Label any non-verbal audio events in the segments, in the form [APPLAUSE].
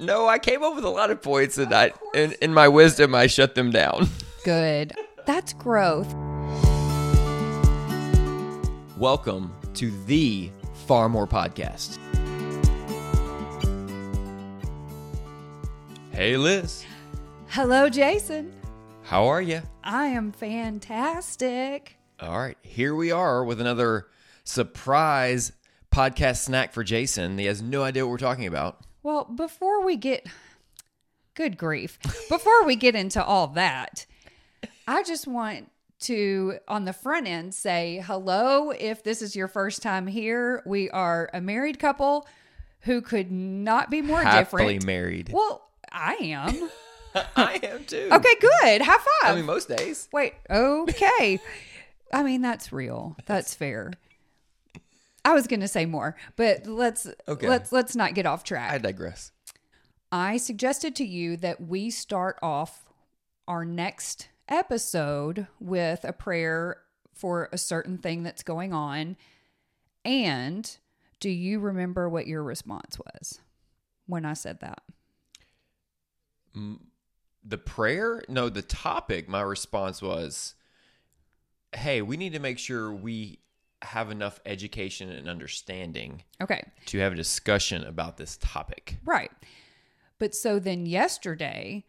no, I came up with a lot of points, and I, in, in my wisdom, I shut them down. [LAUGHS] Good. That's growth. Welcome to the Far More Podcast. Hey, Liz. Hello, Jason. How are you? I am fantastic. All right, here we are with another surprise podcast snack for Jason. He has no idea what we're talking about. Well, before we get good grief, before we get into all that, I just want to on the front end say hello if this is your first time here. We are a married couple who could not be more Happily different. married. Well, I am. [LAUGHS] I am too. Okay, good. High five. I mean, most days. Wait, okay. I mean, that's real. That's fair. I was going to say more, but let's Okay. let's let's not get off track. I digress. I suggested to you that we start off our next episode with a prayer for a certain thing that's going on. And do you remember what your response was when I said that? The prayer? No, the topic. My response was, "Hey, we need to make sure we have enough education and understanding Okay. to have a discussion about this topic." Right. But so then yesterday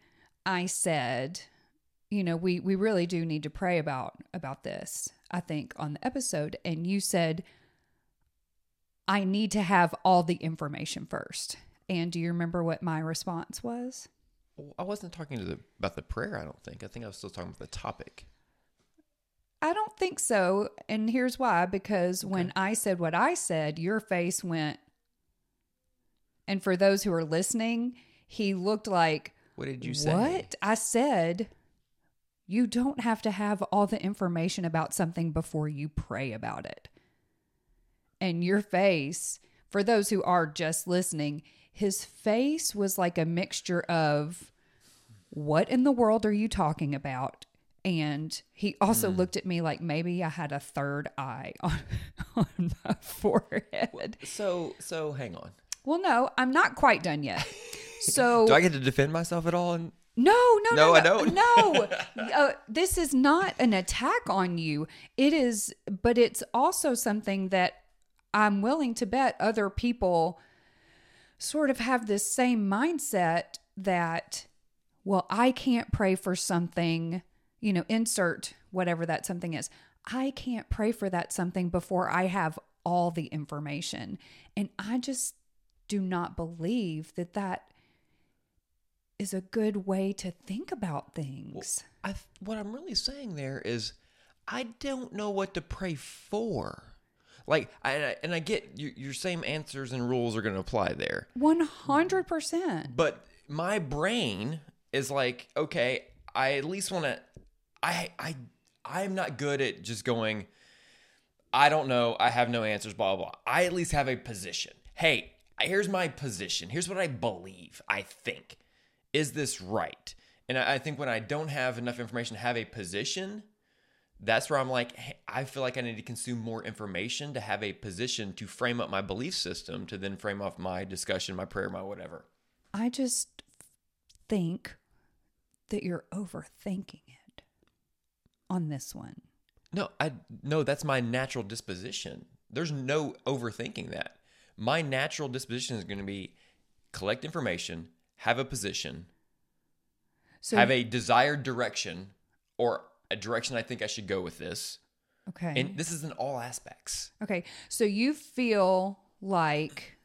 I said, you know, we we really do need to pray about about this, I think on the episode and you said I need to have all the information first. And do you remember what my response was? I wasn't talking to the, about the prayer. I don't think. I think I was still talking about the topic. I don't think so. And here's why because when I said what I said, your face went and for those who are listening, he looked like What did you say? What? I said you don't have to have all the information about something before you pray about it. And your face, for those who are just listening, his face was like a mixture of what in the world are you talking about? And he also looked at me like maybe I had a third eye [LAUGHS] on, on my forehead. So, so hang on. Well, no, I'm not quite done yet. [LAUGHS] So Do I get to defend myself at all? And No, no, No, no, I don't. No, [LAUGHS] uh, this is not an attack on you. It is, but it's also something that I'm willing to bet other people sort of have this same mindset that, well, I can't pray for something, you know, insert whatever that something is. I can't pray for that something before I have all the information. And I just do not believe that that is a good way to think about things. I, what I'm really saying there is, I don't know what to pray for. Like, I, and I get your, your same answers and rules are going to apply there. 100%. But my brain is like, okay, I at least want to. I I I'm not good at just going. I don't know. I have no answers. Blah blah. blah. I at least have a position. Hey, here's my position. Here's what I believe. I think. Is this right? And I, I think when I don't have enough information to have a position, that's where I'm like, hey, I feel like I need to consume more information to have a position to frame up my belief system to then frame off my discussion, my prayer, my whatever. I just think that you're overthinking on this one. No, I no, that's my natural disposition. There's no overthinking that. My natural disposition is going to be collect information, have a position, So, have a desired direction or a direction I think I should go with this. okay. And this is in all aspects. okay. So you feel like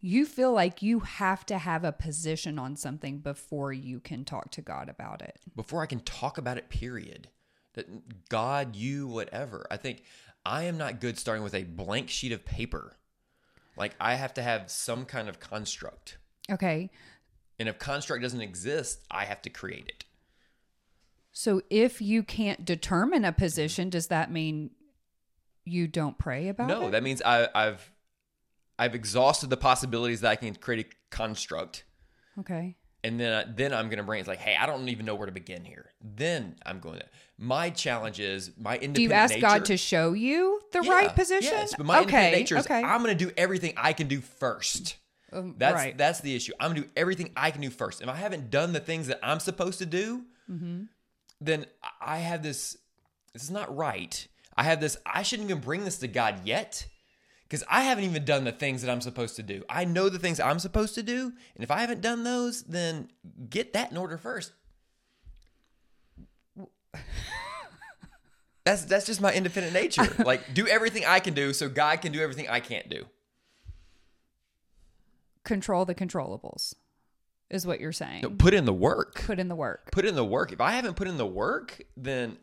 you feel like you have to have a position on something before you can talk to God about it. Before I can talk about it, period. That God, you, whatever. I think I am not good starting with a blank sheet of paper. Like I have to have some kind of construct. Okay. And if construct doesn't exist, I have to create it. So if you can't determine a position, does that mean you don't pray about No, it? No, that means I, I've I've exhausted the possibilities that I can create a construct, okay. and then I, then I'm gonna bring it's like, hey, I don't even know where to begin here. Then I'm going to. My challenge is my independent. Do you ask nature, God to show you the Yeah, right position? Yes, but my independent okay. nature is okay. I'm gonna do everything I can do first. Um, That's right. that's the issue. I'm gonna do everything I can do first. If I haven't done the things that I'm supposed to do, Mm-hmm. then I have this. This is not right. I have this. I shouldn't even bring this to God yet, because I haven't even done the things that I'm supposed to do. I know the things I'm supposed to do, and if I haven't done those, then get that in order first. [LAUGHS] That's that's just my independent nature. Like do everything I can do, so God can do everything I can't do. Control the controllables, is what you're saying. No, put in the work. Put in the work. put in the work. If I haven't put in the work, then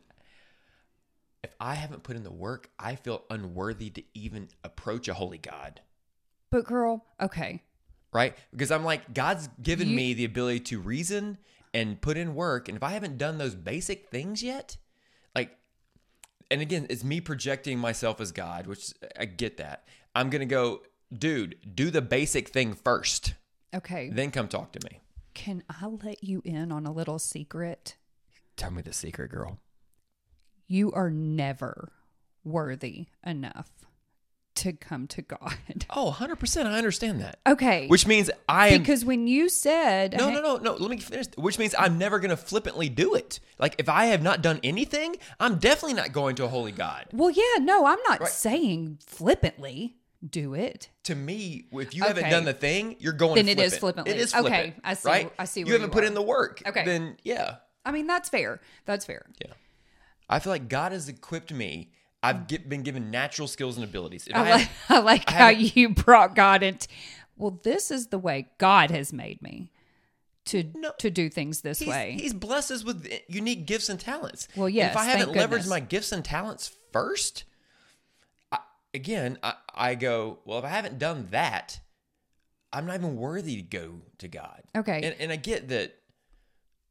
if I haven't put in the work, I feel unworthy to even approach a holy God. But girl, okay. Right? Because I'm like, God's given You- me the ability to reason and put in work. And if I haven't done those basic things yet, like, and again, it's me projecting myself as God, which I get that. I'm going to go, dude, do the basic thing first, Okay. then come talk to me. Can I let you in on a little secret? Tell me the secret, girl. You are never worthy enough to come to God. Oh, 100%. I understand that. Okay. Which means I am. because when you said No, no, no, no. Let me finish. Which means I'm never going to flippantly do it. Like, if I have not done anything, I'm definitely not going to a holy God. Well, yeah, no, I'm not Right. saying flippantly do it. To me, if you haven't done the thing, you're going Then it is flippant. flippantly. It is Okay. I see- Right? I see You haven't you put in the work. Okay. Then, yeah. I mean, that's fair. That's fair. Yeah. I feel like God has equipped me. I've get, been given natural skills and abilities. If I, I, like, I like I how you brought God into. Well, this is the way God has made me to No. to do things this he's, way. he's blessed us with unique gifts and talents. Well, And yes, If I haven't leveraged goodness. my gifts and talents first, I, again, I, I go, well, if I haven't done that, I'm not even worthy to go to God. Okay. And, and I get that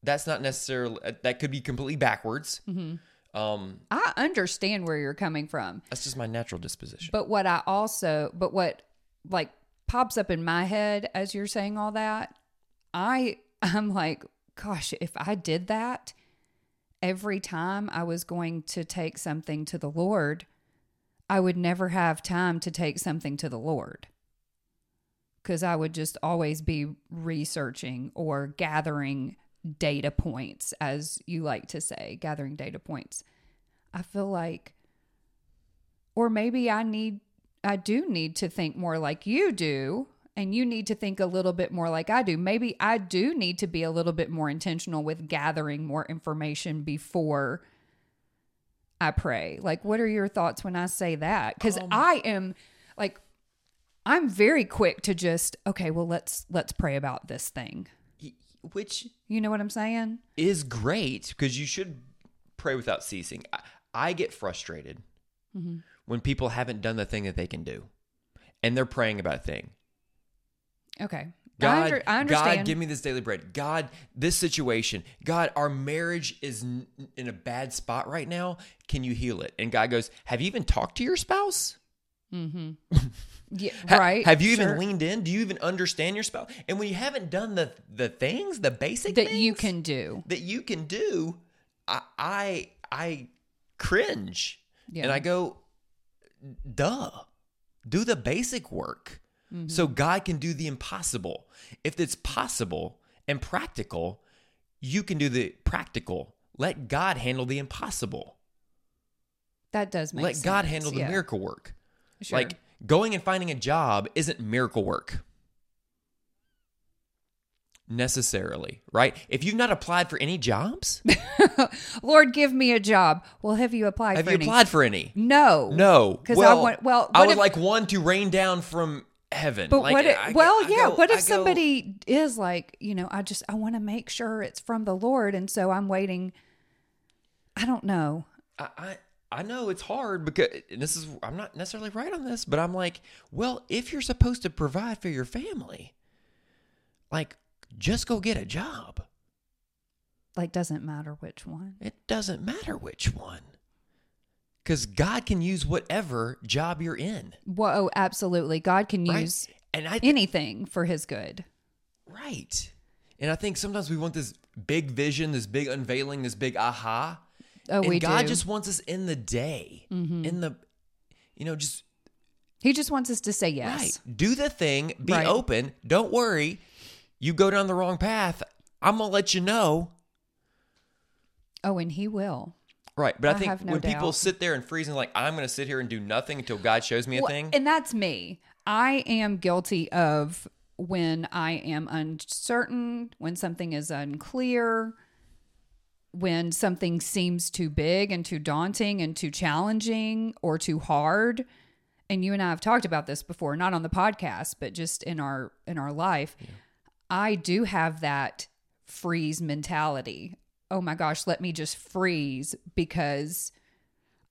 that's not necessarily, that could be completely backwards. Mm-hmm. Um, I understand where you're coming from. that's just my natural disposition. But what I also, but what like pops up in my head as you're saying all that, I [LAUGHS] I'm like, gosh, if I did that every time I was going to take something to the Lord, I would never have time to take something to the Lord. Cuz I would just always be researching or gathering data points as you like to say, gathering data points. I feel like or maybe I need I do need to think more like you do and you need to think a little bit more like I do. Maybe I do need to be a little bit more intentional with gathering more information before I pray. Like what are your thoughts when I say that? Cuz um, I am like I'm very quick to just okay, well let's let's pray about this thing. Which You know what I'm saying? is great because you should pray without ceasing. I, I get frustrated Mm-hmm. when people haven't done the thing that they can do and they're praying about a thing. Okay. I, God, under, I understand. God, give me this daily bread. God, this situation. God, our marriage is in a bad spot right now. Can you heal it? And God goes, Have you even talked to your spouse? [LAUGHS] yeah, Ha- right. Have you sure. even leaned in? Do you even understand your spouse? And when you haven't done the the things, the basic that you can do? that you can do, I I, I cringe. Yeah. And I go, duh. Do the basic work Mm-hmm. so God can do the impossible. If it's possible and practical, you can do the practical. Let God handle the impossible. That does make Let sense. God handle the yeah. miracle work. Sure. Like going and finding a job isn't miracle work necessarily, right? If you've not applied for any jobs, [LAUGHS] Lord, give me a job. Well, have you applied have for you any? applied for any? No. No, 'Cause I well, want- well, I would if- like one to rain down from heaven. But Like, what? If, I- well, I yeah. go- what I if go, somebody is like, you know, I just I want to make sure it's from the Lord, and so I'm waiting. I don't know. I, I know it's hard because and this is I'm not necessarily right on this, but I'm like, well, if you're supposed to provide for your family, like just go get a job. Like, doesn't matter which one. It doesn't matter which one. Cuz God can use whatever job you're in, Whoa, oh, absolutely. God can right? use and I anything for His good. right. And I think sometimes we want this big vision, this big unveiling, this big aha. Oh, and we God do. just wants us in the day, mm-hmm. in the, you know, just He just wants us to say yes. Right. Do the thing. Be Right. open. Don't worry. You go down the wrong path. I'm gonna let you know. Oh, and he will. Right. But I, I think no when people sit there and freeze and like, I'm gonna sit here and do nothing until God shows me a Well, thing. And that's me. I am guilty of when I am uncertain, when something is unclear, when something seems too big and too daunting and too challenging or too hard. And you and I have talked about this before, not on the podcast, but just in our in our life. I do have that freeze mentality. Oh my gosh, let me just freeze because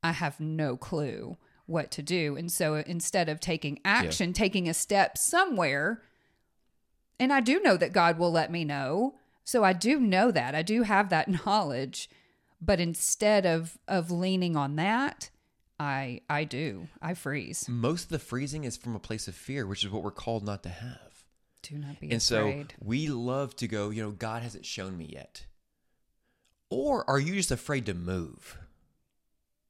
I have no clue what to do. And so instead of taking action, taking a step somewhere, and I do know that God will let me know. So I do know that. I do have that [LAUGHS] knowledge. But instead of of leaning on that, I I do. I freeze. Most of the freezing is from a place of fear, which is what we're called not to have. Do not be afraid. And so we love to go, you know, God hasn't shown me yet. Or are you just afraid to move?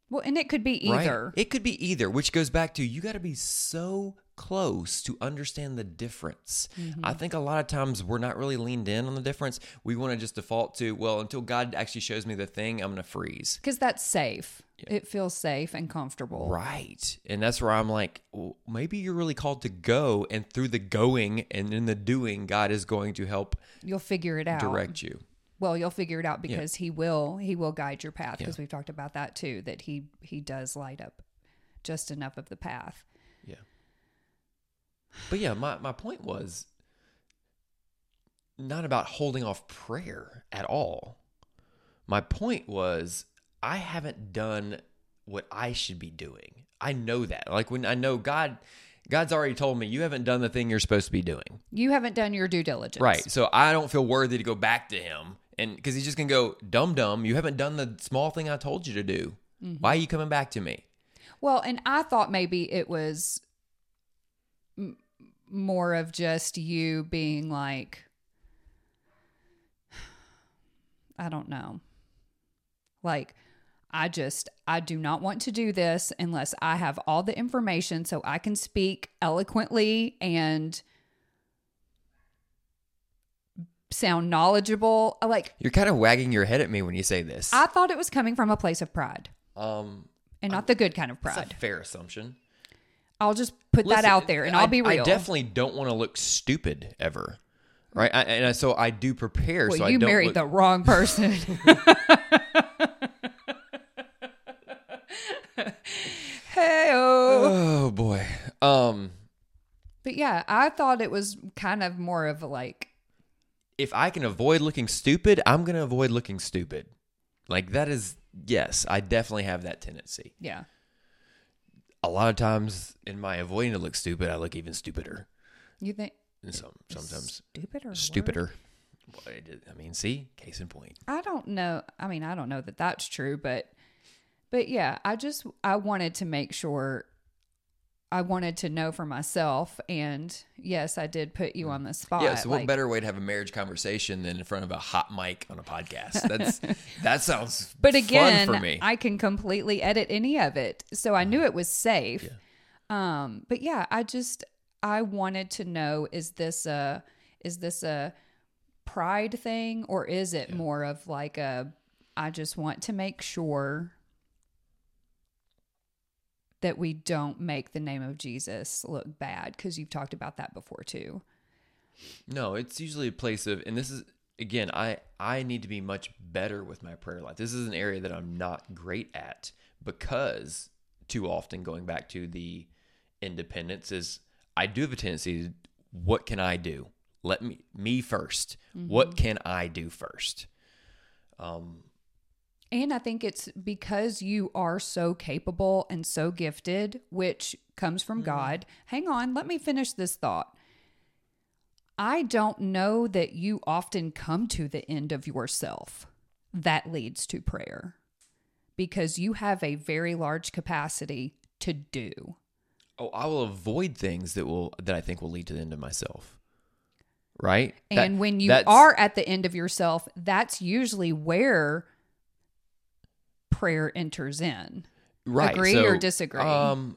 well, and it could be Right? either. It could be either, which goes back to you got to be so close to understand the difference. Mm-hmm. I think a lot of times we're not really leaned in on the difference. We want to just default to, well, until God actually shows me the thing, I'm going to freeze. Because that's safe. It feels safe and comfortable. Right. And that's where I'm like, well, maybe you're really called to go. And through the going and in the doing, God is going to help You'll figure it out. direct you. Well, you'll figure it out because he will he will guide your path because we've talked about that too that he he does light up just enough of the path. But yeah, my, my point was not about holding off prayer at all. My point was I haven't done what I should be doing. I know that. Like when I know God God's already told me you haven't done the thing you're supposed to be doing. You haven't done your due diligence. Right. So I don't feel worthy to go back to him and cuz he's just going to go dumb dumb, you haven't done the small thing I told you to do. Mm-hmm. Why are you coming back to me? Well, and I thought maybe it was more of just you being like [SIGHS] I don't know. Like I just I do not want to do this unless I have all the information so I can speak eloquently and sound knowledgeable. Like You're kind of wagging your head at me when you say this. I thought it was coming from a place of pride um and not the good kind of that's pride. a fair assumption. I'll just put that out there and I, I'll be real. I definitely don't want to look stupid ever, right? I, and I, so I do prepare. well, so you I don't married look, the wrong person. [LAUGHS] hey Oh boy. Um, But yeah, I thought it was kind of more of like if I can avoid looking stupid, I'm gonna avoid looking stupid. Like that is yes, I definitely have that tendency. yeah. A lot of times in my avoiding to look stupid, I look even stupider. You think And some sometimes stupider. stupider. Well, I mean, see, case in point. I don't know. I mean, I don't know that that's true, but but yeah, I just I wanted to make sure I wanted to know for myself and yes, I did put you on the spot. Yeah. So what like- better way to have a marriage conversation than in front of a hot mic on a podcast? That's [LAUGHS] that sounds But fun again, for me. I can completely edit any of it. So I knew it was safe. Um, but yeah, I just I wanted to know is this a is this a pride thing or is it more of like a I just want to make sure that we don't make the name of Jesus look bad because you've talked about that before too. No, it's usually a place of, and this is again, I I need to be much better with my prayer life. This is an area that I'm not great at because too often going back to the independence is I do have a tendency to what can I do? Let me me 1st What can I do first? Um, And I think it's because you are so capable and so gifted, which comes from mm-hmm. God. Hang on, let me finish this thought. I don't know that you often come to the end of yourself. That leads to prayer because you have a very large capacity to do. oh, I will avoid things that will that I think will lead to the end of myself. Right? That- And when you are at the end of yourself, that's usually where prayer enters in. right Agree so, or disagree? um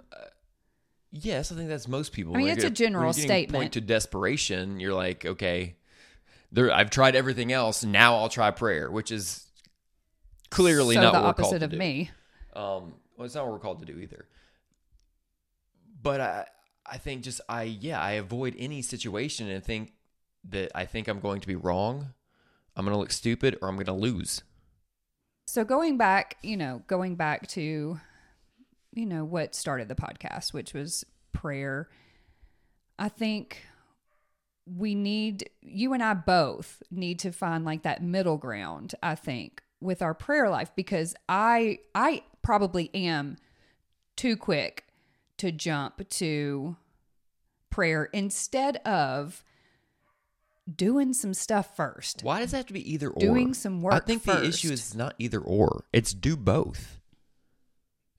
Yes, I think that's most people. I mean, When it's a when general statement. Point to desperation. You're like, okay, there. I've tried everything else. Now I'll try prayer, which is clearly so not the what we're called opposite of me. Um, well, it's not what we're called to do either. But I, I think just I, yeah, I avoid any situation and think that I think I'm going to be wrong, I'm going to look stupid, or I'm going to lose. So going back, you know, going back to, you know, what started the podcast, which was prayer. I think we need you and I both need to find like that middle ground, I think, with our prayer life because I I probably am too quick to jump to prayer instead of doing some stuff first. Why does it have to be either or? Doing some work. I think the issue is not either or. It's do both.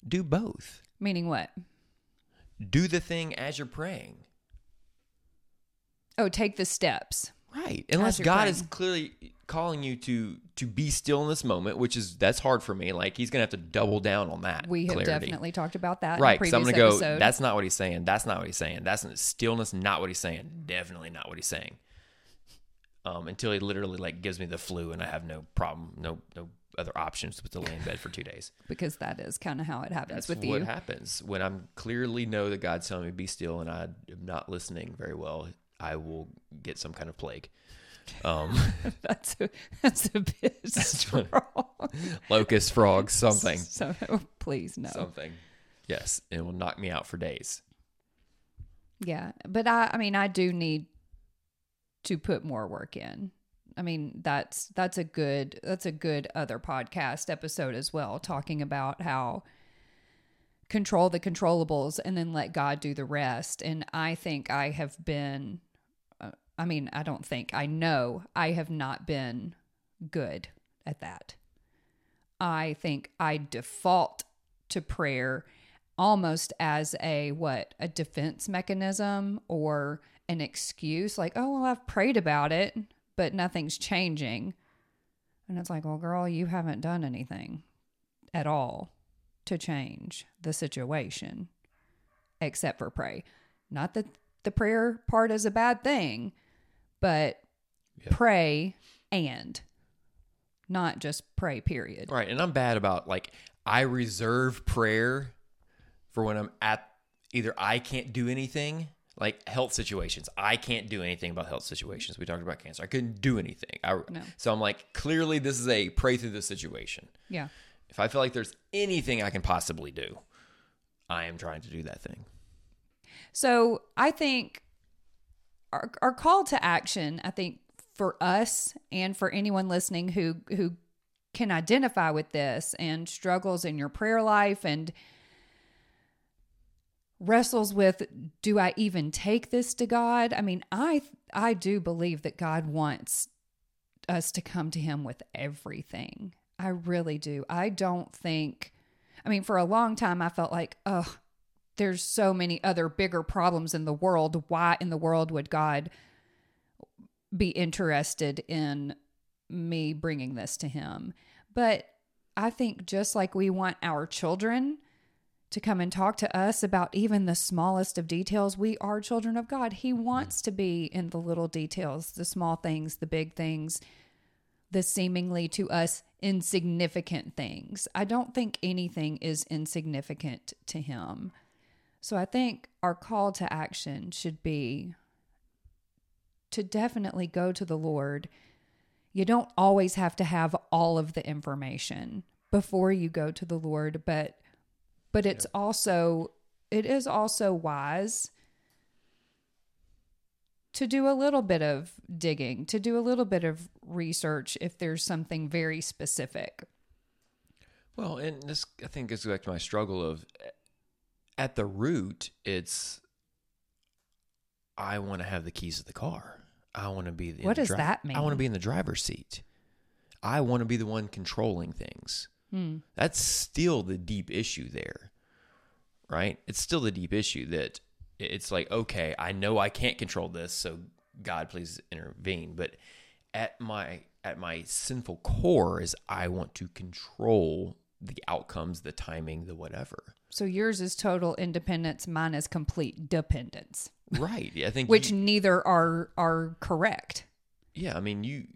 Do both. Meaning what? Do the thing as you're praying. Oh, take the steps. Right. Unless God praying. is clearly calling you to to be still in this moment, which is that's hard for me. Like he's gonna have to double down on that. We have clarity. definitely talked about that. Right. In a I'm gonna go. That's not what he's saying. That's not what he's saying. That's stillness. Not what he's saying. Definitely not what he's saying. Um, until he literally like gives me the flu and I have no problem, no no other options but to lay in bed for two days. [LAUGHS] because that is kind of how it happens That's with what you. happens when I'm clearly know that God's telling me be still and I am not listening very well. I will get some kind of plague. Um, [LAUGHS] that's a, that's a bit [LAUGHS] strong. locust, frog, something, So please no. something. Yes, it will knock me out for days. Yeah, but I I mean I do need to put more work in. I mean that's that's a good that's a good other podcast episode as well talking about how control the controllables and then let God do the rest. And I think I have been uh, I mean I don't think I know I have not been good at that. I think I default to prayer almost as a what a defense mechanism or an excuse like oh well I've prayed about it but nothing's changing. And it's like well girl you haven't done anything at all to change the situation except for pray. Not that the prayer part is a bad thing but Yeah. pray and not just pray period. Right, and I'm bad about like I reserve prayer for when I'm at either I can't do anything like health situations. I can't do anything about health situations. We talked about cancer. I couldn't do anything. I, No. So I'm like, clearly this is a pray through the situation. yeah If I feel like there's anything I can possibly do, I am trying to do that thing. So I think our, our call to action, I think for us and for anyone listening who who can identify with this and struggles in your prayer life and wrestles with do I even take this to God? I mean, I I do believe that God wants us to come to him with everything. I really do. I don't think I mean, for a long time I felt like, oh, there's so many other bigger problems in the world. Why in the world would God be interested in me bringing this to him? But I think just like we want our children to come and talk to us about even the smallest of details, we are children of God. He mm-hmm. wants to be in the little details, the small things, the big things, the seemingly to us insignificant things. I don't think anything is insignificant to him. So I think our call to action should be to definitely go to the Lord. You don't always have to have all of the information before you go to the Lord, but but it's also it is also wise to do a little bit of digging, to do a little bit of research if there's something very specific. Well, and this I think goes back to my struggle of eh, at the root, it's I want to have the keys of the car. I want to be the What the does that mean? I want to be in the driver's seat. I want to be the one controlling things. Hmm. That's still the deep issue there. Right? It's still the deep issue that it's like, okay, I know I can't control this, so God please intervene, but at my at my sinful core is I want to control the outcomes, the timing, the whatever. So yours is total independence, mine is complete dependence, Right. Yeah, I think which you- neither are are correct. yeah, I mean you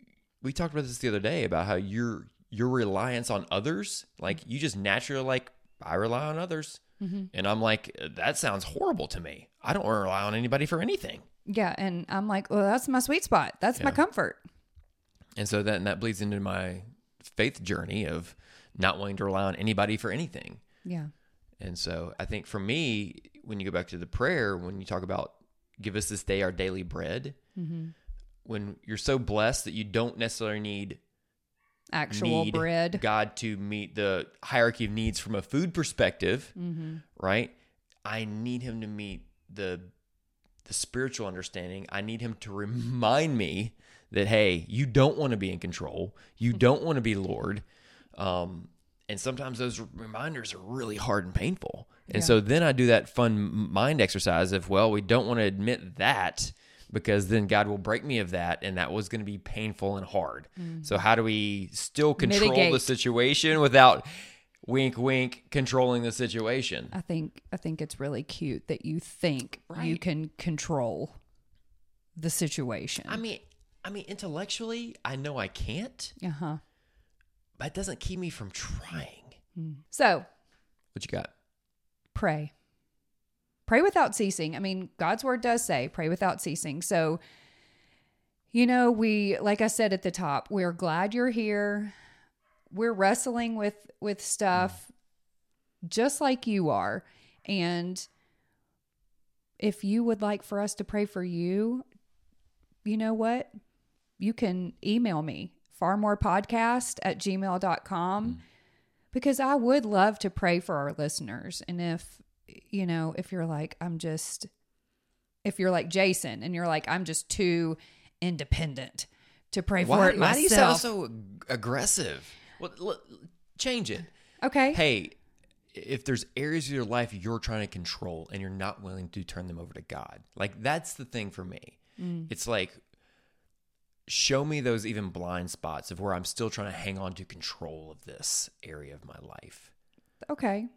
we talked about this the other day about how your your reliance on others, like you just naturally like I rely on others. Mm-hmm. And I'm like that sounds horrible to me. I don't want to rely on anybody for anything. Yeah, and I'm like, well, that's my sweet spot. That's my comfort. And so that and that bleeds into my faith journey of not wanting to rely on anybody for anything. Yeah. And so I think for me, when you go back to the prayer, when you talk about give us this day our daily bread, mm-hmm. when you're so blessed that you don't necessarily need Actual bread. God to meet the hierarchy of needs from a food perspective, Mm-hmm. right? I need Him to meet the the spiritual understanding. I need Him to remind me that hey, you don't want to be in control. You [LAUGHS] don't want to be Lord. Um, and sometimes those reminders are really hard and painful. And Yeah. so then I do that fun mind exercise of well, we don't want to admit that because then God will break me of that, and that was going to be painful and hard. So how do we still control the situation without wink, wink, controlling the situation? I think I think it's really cute that you think you can control the situation. I mean, I mean, intellectually, I know I can't, uh huh. but it doesn't keep me from trying. So What you got? pray. Pray without ceasing. I mean, God's word does say pray without ceasing. So, you know, we like I said at the top, we're glad you're here. We're wrestling with with stuff just like you are. And if you would like for us to pray for you, you know what? You can email me, farmorepodcast at gmail.com mm. because I would love to pray for our listeners. And if, you know, if you're like, I'm just, if you're like Jason and you're like, I'm just too independent to pray for Why, it why do you sound so aggressive? Well, l- change it. okay. Hey, if there's areas of your life you're trying to control and you're not willing to turn them over to God, like that's the thing for me. Mm. It's like, show me those even blind spots of where I'm still trying to hang on to control of this area of my life, Okay.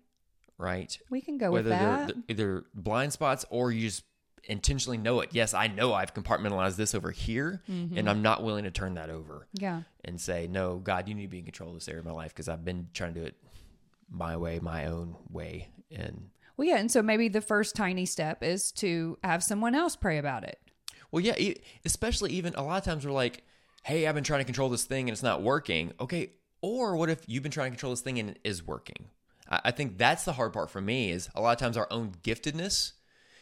Right? We can go Whether with they're they're either blind spots or you just intentionally know it. Yes, I know I've compartmentalized this over here, Mm-hmm. and I'm not willing to turn that over yeah. and say, no, God, you need to be in control of this area of my life because I've been trying to do it my way, my own way. And Well, yeah. And so maybe the first tiny step is to have someone else pray about it. well, yeah, especially even a lot of times we're like, hey, I've been trying to control this thing and it's not working. Okay. Or what if you've been trying to control this thing and it is working? I, think that's the hard part for me is a lot of times our own giftedness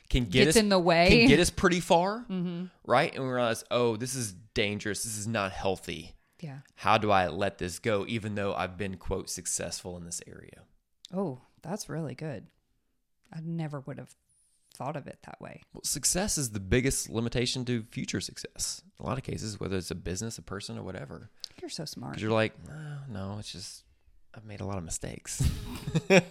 can get Gets us in the way. can get us pretty far, [LAUGHS] mm-hmm. right? And we realize, oh, this is dangerous. This is not healthy. Yeah. How do I let this go, even though I've been quote successful in this area? Oh, that's really good. I never would have thought of it that way. Well, success is the biggest limitation to future success. In a lot of cases, whether it's a business, a person, or whatever. You're so smart. You're like, no, no, it's just I've made a lot of mistakes. [LAUGHS]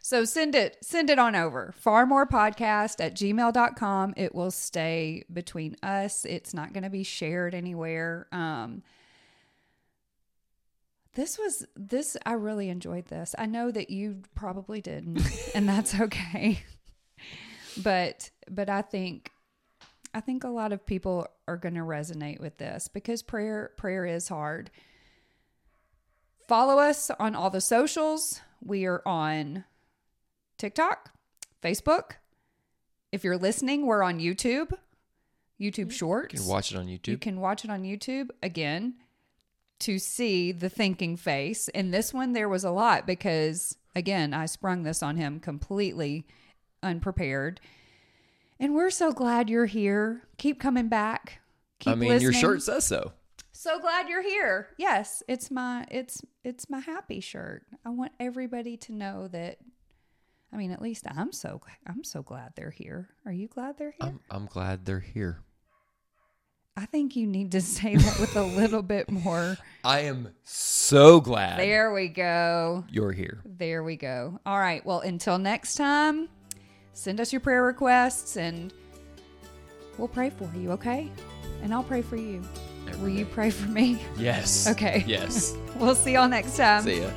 So send it send it on over. Farmorepodcast at gmail.com. It will stay between us. It's not going to be shared anywhere. Um this was this I really enjoyed this. I know that you probably didn't and [LAUGHS] that's okay. but but I think I think a lot of people are going to resonate with this because prayer prayer is hard. Follow us on all the socials. We are on TikTok, Facebook. If you're listening, we're on YouTube, YouTube Shorts. you can watch it on YouTube. You can watch it on YouTube again to see the thinking face. In this one, there was a lot because, again, I sprung this on him completely unprepared. And we're so glad you're here. Keep coming back. Keep I mean, your shirt says so. So glad you're here. Yes, it's my it's it's my happy shirt. I want everybody to know that. I mean, at least I'm so I'm so glad they're here. Are you glad they're here? I'm, I'm glad they're here. I think you need to [LAUGHS] say that with a little bit more. [LAUGHS] I am so glad There we go. you're here. There we go. All right. Well, until next time, send us your prayer requests and we'll pray for you, okay? And I'll pray for you. Will you pray for me? Yes. Okay. Yes. [LAUGHS] We'll see y'all next time. See ya.